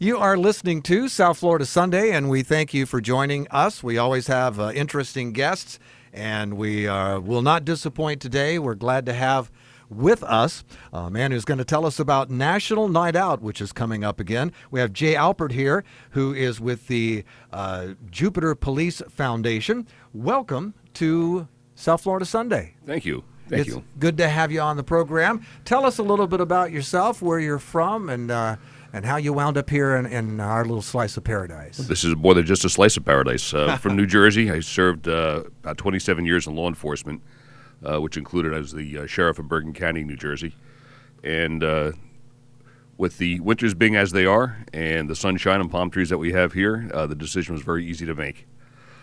You are listening to South Florida Sunday, and we thank you for joining us. We always have uh, interesting guests, and we uh, will not disappoint today. We're glad to have with us a man who's going to tell us about National Night Out, which is coming up again. We have Jay Alpert here, who is with the uh, Jupiter Police Foundation. Welcome to South Florida Sunday. Thank you. Thank it's you. good to have you on the program. Tell us a little bit about yourself, where you're from, and uh, and how you wound up here in, in, our little slice of paradise. This is more than just a slice of paradise. Uh, from New Jersey, I served uh, about 27 years in law enforcement, uh, which included as the uh, sheriff of Bergen County, New Jersey. And uh, with the winters being as they are and the sunshine and palm trees that we have here, uh, the decision was very easy to make.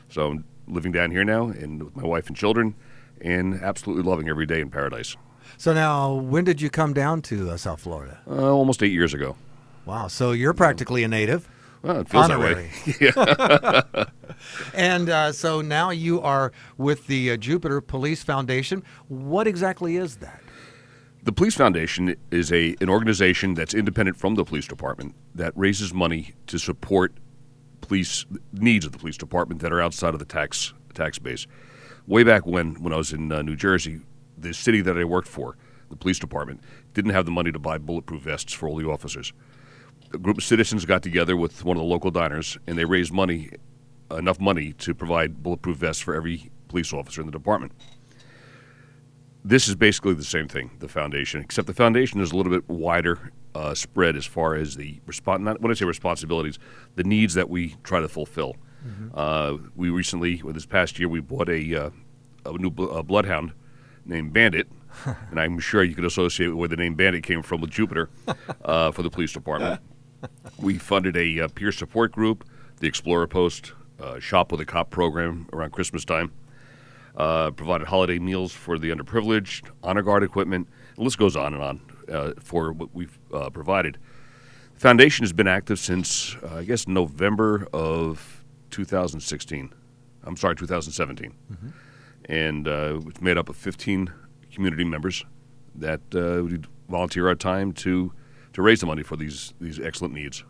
So I'm living down here now and with my wife and children and absolutely loving every day in paradise. So now, when did you come down to South Florida? almost eight years ago. Wow. So you're practically a native. Well, it feels Honorary. that way. and uh, so now you are with the uh, Jupiter Police Foundation. What exactly is that? The Police Foundation is a an organization that's independent from the police department that raises money to support police needs of the police department that are outside of the tax tax base. Way back when, when I was in uh, New Jersey, the city that I worked for, the police department, didn't have the money to buy bulletproof vests for all the officers a group of citizens got together with one of the local diners and they raised money, enough money to provide bulletproof vests for every police officer in the department. This is basically the same thing, the foundation, except the foundation is a little bit wider uh, spread as far as the respons- not when I say responsibilities, the needs that we try to fulfill. Mm-hmm. Uh, we recently, well, this past year, we bought a, uh, a new bl- bloodhound named Bandit, and I'm sure you could associate where the name Bandit came from with Jupiter uh, for the police department we funded a uh, peer support group, the Explorer Post, uh, Shop with a Cop program around Christmas time. Uh, provided holiday meals for the underprivileged, honor guard equipment. The list goes on and on uh, for what we've uh, provided. The foundation has been active since, uh, I guess, November of 2016. I'm sorry, 2017. Mm-hmm. And it's made up of 15 community members that volunteer our time to to raise the money for these these excellent needs.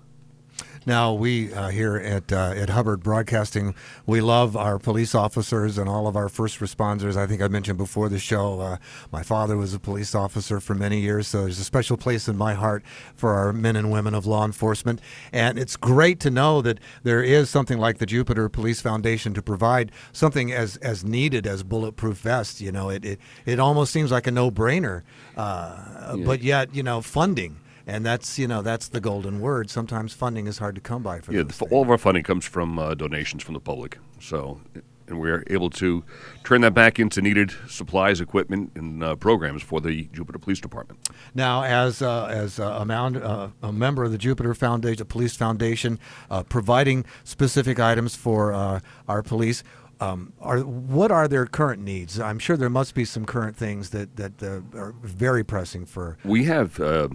Now we uh, here at uh, at Hubbard Broadcasting, we love our police officers and all of our first responders. I think I mentioned before the show, uh, my father was a police officer for many years, so there's a special place in my heart for our men and women of law enforcement. And it's great to know that there is something like the Jupiter Police Foundation to provide something as as needed as bulletproof vests. You know, it it, it almost seems like a no brainer, uh, yeah. but yet you know funding and that's you know that's the golden word. Sometimes funding is hard to come by for. Yeah, all of our funding comes from uh, donations from the public. So, and we're able to turn that back into needed supplies, equipment, and uh, programs for the Jupiter Police Department. Now, as uh, as a, mound, uh, a member of the Jupiter Foundation, the Police Foundation, uh, providing specific items for uh, our police. Um, are what are their current needs? I'm sure there must be some current things that that uh, are very pressing for. We have uh,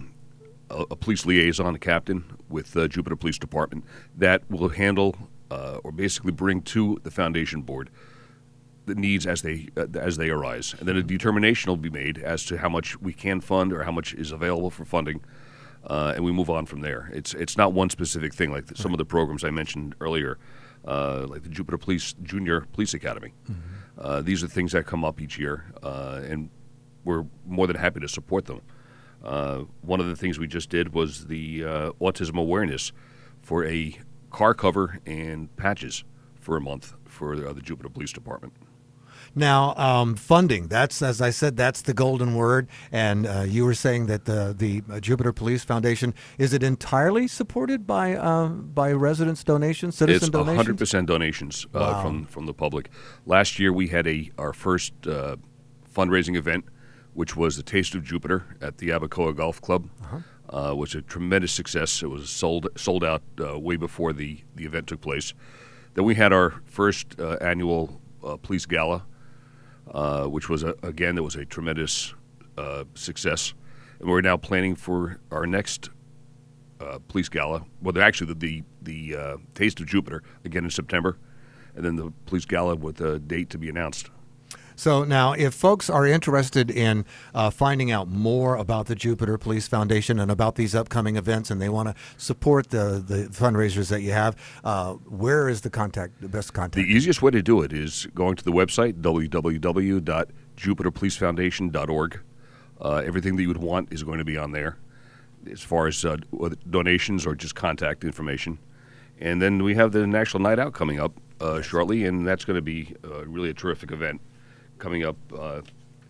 a, a police liaison, a captain with uh, Jupiter Police Department that will handle uh, or basically bring to the foundation board the needs as they uh, as they arise, and then a determination will be made as to how much we can fund or how much is available for funding, uh, and we move on from there. It's it's not one specific thing like the, some of the programs I mentioned earlier, uh, like the Jupiter Police Junior Police Academy. Mm-hmm. Uh, these are things that come up each year, uh, and we're more than happy to support them. Uh, one of the things we just did was the uh, autism awareness for a car cover and patches for a month for uh, the Jupiter Police Department. Now, um, funding, that's, as I said, that's the golden word. And uh, you were saying that the, the uh, Jupiter Police Foundation, is it entirely supported by, uh, by residents' donations, citizen it's donations? It's 100% donations uh, wow. from, from the public. Last year, we had a our first uh, fundraising event which was the Taste of Jupiter at the Abacoa Golf Club. Uh-huh. Uh, was a tremendous success. It was sold sold out uh, way before the, the event took place. Then we had our first uh, annual uh, police gala, uh, which was a, again it was a tremendous uh, success, and we're now planning for our next police gala. Well, actually the the, the Taste of Jupiter again in September, and then the police gala with a date to be announced. So now, if folks are interested in uh, finding out more about the Jupiter Police Foundation and about these upcoming events, and they want to support the the fundraisers that you have, uh, where is the contact the best contact? The easiest way to do it is going to the website www.jupiterpolicefoundation.org. Uh, everything that you would want is going to be on there, as far as uh, donations or just contact information. And then we have the National Night Out coming up uh, shortly, and that's going to be uh, really a terrific event coming up uh,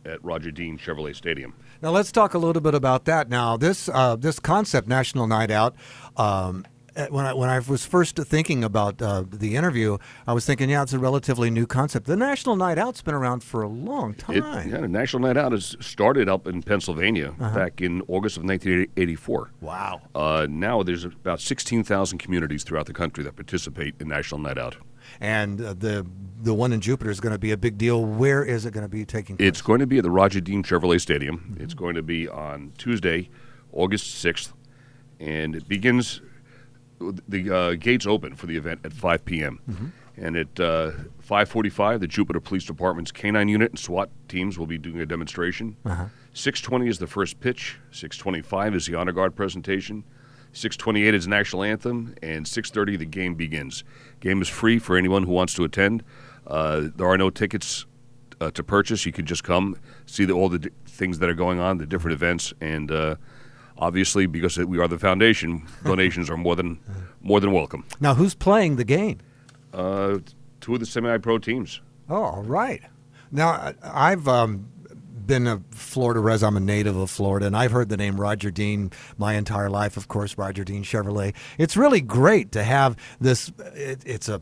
at Roger Dean Chevrolet Stadium. Now let's talk a little bit about that. Now this uh, this concept, National Night Out. Um, uh, when I when I was first thinking about uh, the interview, I was thinking, yeah, it's a relatively new concept. The National Night Out's been around for a long time. It, yeah, the National Night Out has started up in Pennsylvania back in August of 1984. Wow. Uh, now there's about 16,000 communities throughout the country that participate in National Night Out. And uh, the the one in Jupiter is going to be a big deal. Where is it going to be taking place? It's going to be at the Roger Dean Chevrolet Stadium. It's going to be on Tuesday, August 6th, and it begins. The uh, gates open for the event at 5 p.m. And at uh, 5:45, the Jupiter Police Department's K9 unit and SWAT teams will be doing a demonstration. 6:20 is the first pitch. 6:25 is the honor guard presentation. 6:28 is national anthem, and 6:30 the game begins. Game is free for anyone who wants to attend. Uh, there are no tickets uh, to purchase. You can just come see the, all the d- things that are going on, the different events, and uh, obviously because we are the foundation, donations are more than more than welcome. now, who's playing the game? Uh, two of the semi-pro teams. Oh, all right. Now, I've um, been a Florida res. I'm a native of Florida, and I've heard the name Roger Dean my entire life. Of course, Roger Dean Chevrolet. It's really great to have this. It, it's a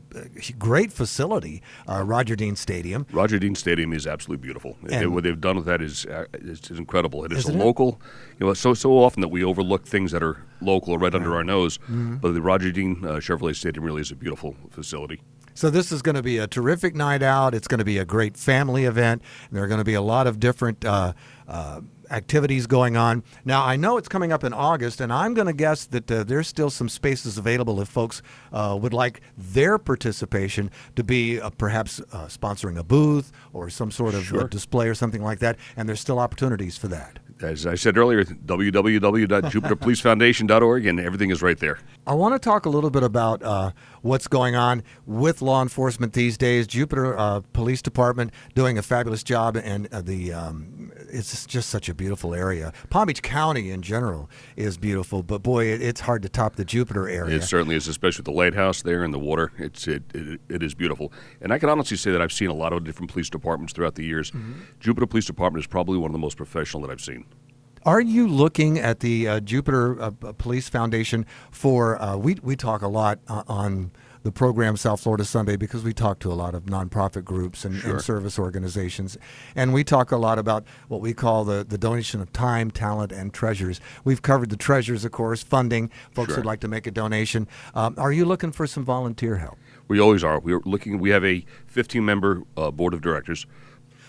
great facility, uh, Roger Dean Stadium. Roger Dean Stadium is absolutely beautiful. And- what they've done with that is uh, is incredible. It is a it? local. You know, so so often that we overlook things that are local or right under our nose, Mm-hmm. but the Roger Dean uh, Chevrolet Stadium really is a beautiful facility. So this is going to be a terrific night out. It's going to be a great family event. There are going to be a lot of different uh, uh, activities going on. Now I know it's coming up in August, and I'm going to guess that uh, there's still some spaces available if folks uh, would like their participation to be uh, perhaps uh, sponsoring a booth or some sort of Sure. display or something like that. And there's still opportunities for that. As I said earlier, www.jupiterpolicefoundation.org, and everything is right there. I want to talk a little bit about uh, what's going on with law enforcement these days. Jupiter uh, Police Department doing a fabulous job, and uh, the um, it's just such a beautiful area. Palm Beach County in general is beautiful, but boy, it, it's hard to top the Jupiter area. It certainly is, especially with the lighthouse there and the water. It's it, it, it is beautiful, and I can honestly say that I've seen a lot of different police departments throughout the years. Jupiter Police Department is probably one of the most professional that I've seen. Are you looking at the uh, Jupiter uh, Police Foundation for? Uh, we we talk a lot uh, on the program South Florida Sunday because we talk to a lot of nonprofit groups and, Sure. and service organizations, and we talk a lot about what we call the the donation of time, talent, and treasures. We've covered the treasures, of course, funding. Folks Sure. would like to make a donation. Um, are you looking for some volunteer help? We always are. We're looking. We have a 15 member uh, board of directors.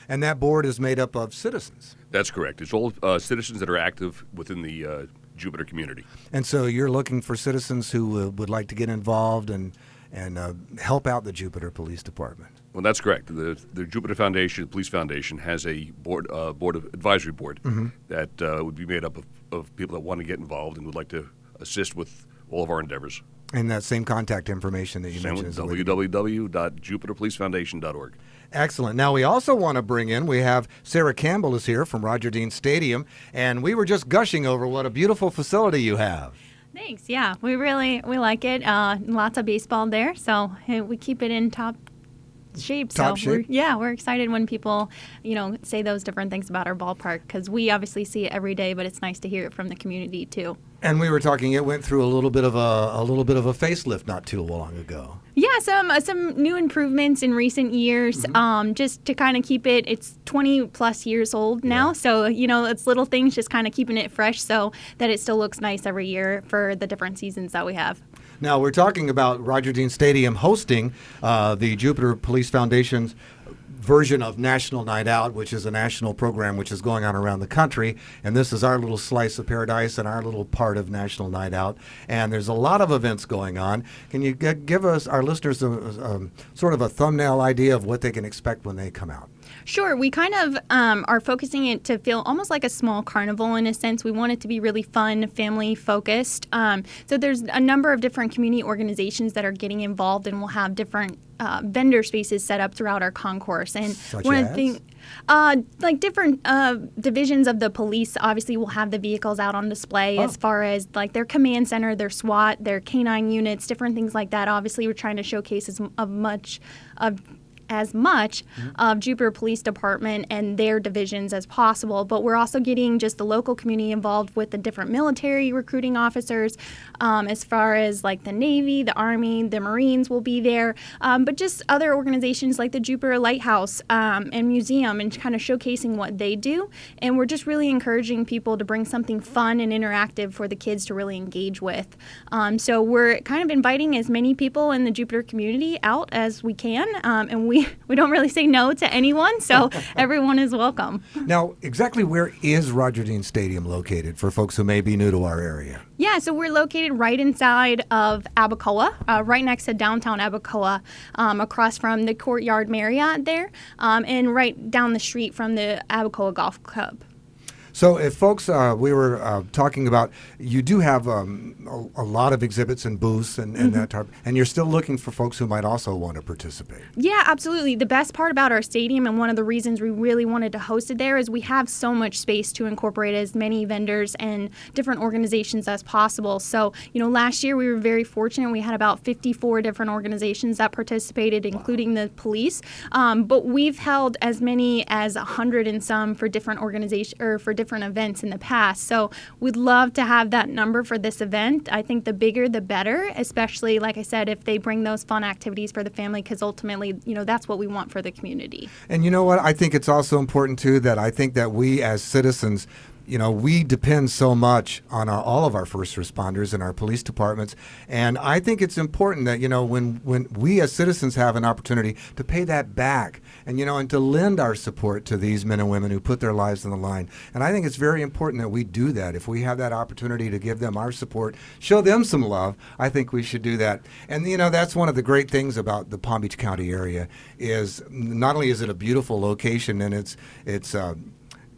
And that board is made up of citizens. That's correct. It's all uh, citizens that are active within the uh, Jupiter community. And so you're looking for citizens who uh, would like to get involved and and uh, help out the Jupiter Police Department. Well, that's correct. The the Jupiter Foundation, the Police Foundation, has a board uh, board of advisory board that uh, would be made up of, of people that want to get involved and would like to assist with all of our endeavors. And that same contact information that you Same mentioned with is the way to- www.jupiterpolicefoundation.org. excellent. Now we also want to bring in. We have Sarah Campbell is here from Roger Dean Stadium, and we were just gushing over what a beautiful facility you have. Thanks. Yeah, we really we like it. Uh, lots of baseball there, so we keep it in top shape. Top so We're, shape? yeah, we're excited when people you know say those different things about our ballpark because we obviously see it every day, but it's nice to hear it from the community too. And we were talking. It went through a little bit of a a little bit of a facelift not too long ago. Yeah, some uh, some new improvements in recent years. Um, just to kind of keep it, it's 20 plus years old now, so you know it's little things, just kind of keeping it fresh, so that it still looks nice every year for the different seasons that we have. Now we're talking about Roger Dean Stadium hosting uh, the Jupiter Police Foundation's version of National Night Out, which is a national program which is going on around the country. And this is our little slice of paradise and our little part of National Night Out. And there's a lot of events going on. Can you g- give us our listeners a, um, sort of a thumbnail idea of what they can expect when they come out? Sure. We kind of um, are focusing it to feel almost like a small carnival in a sense. We want it to be really fun, family focused. Um, so there's a number of different community organizations that are getting involved, and we'll have different uh, vendor spaces set up throughout our concourse. And Such one of the things, uh, like different uh, divisions of the police, obviously will have the vehicles out on display as far as like their command center, their SWAT, their canine units, different things like that. Obviously, we're trying to showcase as much of as much of Jupiter Police Department and their divisions as possible. But we're also getting just the local community involved with the different military recruiting officers, um, as far as like the Navy, the Army, the Marines will be there, um, but just other organizations like the Jupiter Lighthouse um, and Museum and kind of showcasing what they do. And we're just really encouraging people to bring something fun and interactive for the kids to really engage with. Um, so we're kind of inviting as many people in the Jupiter community out as we can, um, and we we don't really say no to anyone, so everyone is welcome. Now, exactly where is Roger Dean Stadium located for folks who may be new to our area? Yeah, so we're located right inside of Abacoa, uh, right next to downtown Abacoa, um, across from the Courtyard Marriott there, um, and right down the street from the Abacoa Golf Club. So, if folks, uh, we were uh, talking about, you do have um, a, a lot of exhibits and booths and, and that type, and you're still looking for folks who might also want to participate. Yeah, absolutely. The best part about our stadium and one of the reasons we really wanted to host it there is we have so much space to incorporate as many vendors and different organizations as possible. So, you know, last year we were very fortunate. We had about 54 different organizations that participated, including the police. Um, but we've held as many as 100 and some for different organizations or for different events in the past. So, we'd love to have that number for this event. I think the bigger the better, especially like I said, if they bring those fun activities for the family, because ultimately, you know, that's what we want for the community. And you know what? I think it's also important too that I think that we as citizens, you know, we depend so much on our, all of our first responders and our police departments, and I think it's important that you know when when we as citizens have an opportunity to pay that back, and you know, and to lend our support to these men and women who put their lives on the line. And I think it's very important that we do that. If we have that opportunity to give them our support, show them some love, I think we should do that. And you know, that's one of the great things about the Palm Beach County area is not only is it a beautiful location and it's it's uh,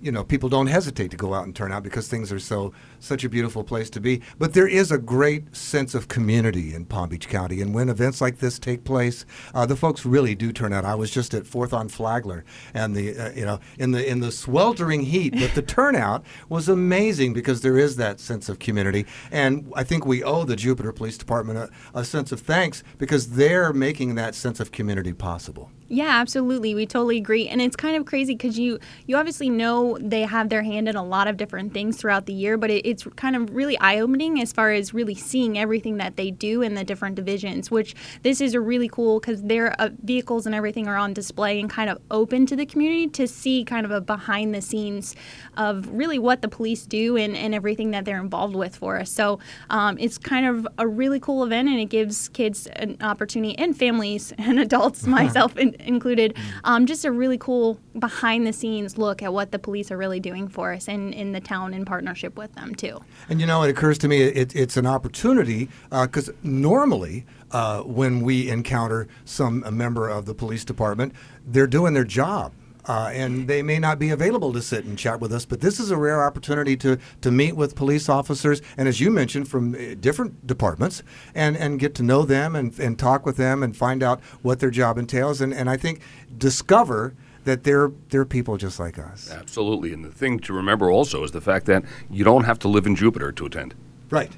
you know people don't hesitate to go out and turn out because things are so such a beautiful place to be. But there is a great sense of community in palm beach county. And when events like this take place uh, the folks really do turn out. I was just at fourth on flagler and the uh, you know in the in the sweltering heat but the turnout was amazing because there is that sense of community. And i think we owe the jupiter police department a, a sense of thanks because they're making that sense of community possible. Yeah, absolutely. We totally agree. And it's kind of crazy because you you obviously know they have their hand in a lot of different things throughout the year, but it, it's kind of really eye opening as far as really seeing everything that they do in the different divisions. Which this is a really cool because their uh, vehicles and everything are on display and kind of open to the community to see kind of a behind the scenes of really what the police do and, and everything that they're involved with for us. So um, it's kind of a really cool event and it gives kids an opportunity and families and adults, myself in, included, um, just a really cool behind the scenes look at what the police are really doing for us and in the town in partnership with them too. And you know, it occurs to me it, it's an opportunity because normally uh, when we encounter some member of the police department, they're doing their job. Uh, and they may not be available to sit and chat with us, but this is a rare opportunity to, to meet with police officers, and as you mentioned, from uh, different departments, and, and get to know them and, and talk with them and find out what their job entails, and, and I think discover that they're, they're people just like us. Absolutely. And the thing to remember also is the fact that you don't have to live in Jupiter to attend. Right.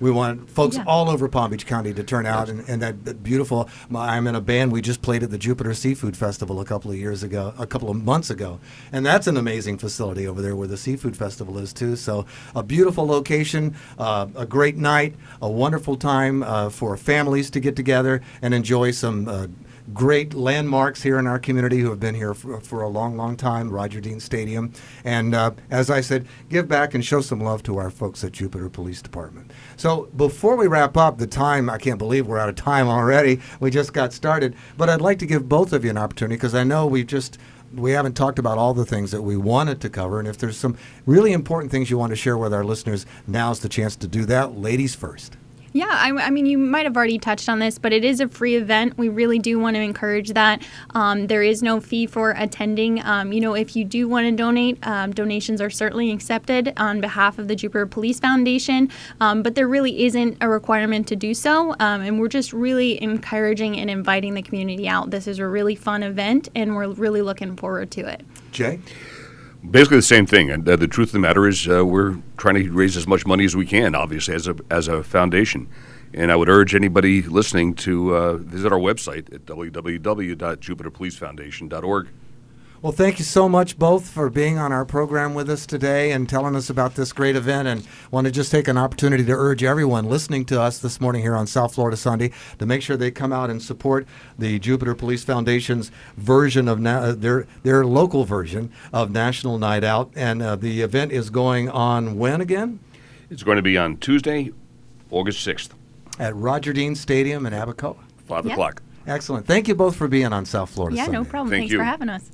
We want folks Yeah. all over Palm Beach County to turn out, and, and that, that beautiful. I'm in a band. We just played at the Jupiter Seafood Festival a couple of years ago, a couple of months ago, and that's an amazing facility over there where the Seafood Festival is too. So a beautiful location, uh, a great night, a wonderful time uh, for families to get together and enjoy some. Uh, great landmarks here in our community who have been here for, for a long, long time, Roger Dean Stadium. And uh, as I said, give back and show some love to our folks at Jupiter Police Department. So before we wrap up, the time, I can't believe we're out of time already. We just got started. But I'd like to give both of you an opportunity because I know we've just. We haven't talked about all the things that we wanted to cover, and if there's some really important things you want to share with our listeners, now's the chance to do that. Ladies first. Yeah, I, I, mean, you might have already touched on this, but it is a free event. We really do want to encourage that. Um, there is no fee for attending. Um, you know, if you do want to donate, um, donations are certainly accepted on behalf of the Jupiter Police Foundation, um, but there really isn't a requirement to do so. Um, and we're just really encouraging and inviting the community out. This is a really fun event, and we're really looking forward to it. Jay? Basically the same thing. And uh, the truth of the matter is, uh, we're trying to raise as much money as we can, obviously, as a, as a foundation. And I would urge anybody listening to uh, visit our website at www.jupiterpolicefoundation.org. Well, thank you so much both for being on our program with us today and telling us about this great event. And want to just take an opportunity to urge everyone listening to us this morning here on South Florida Sunday to make sure they come out and support the Jupiter Police Foundation's version of na- uh, their their local version of National Night Out. And uh, the event is going on when again? It's going to be on Tuesday, August 6th, At Roger Dean Stadium in Abacoa. 5 Yeah. o'clock. Excellent. Thank you both for being on South Florida Yeah, Sunday. no problem. Thank Thanks you. for having us.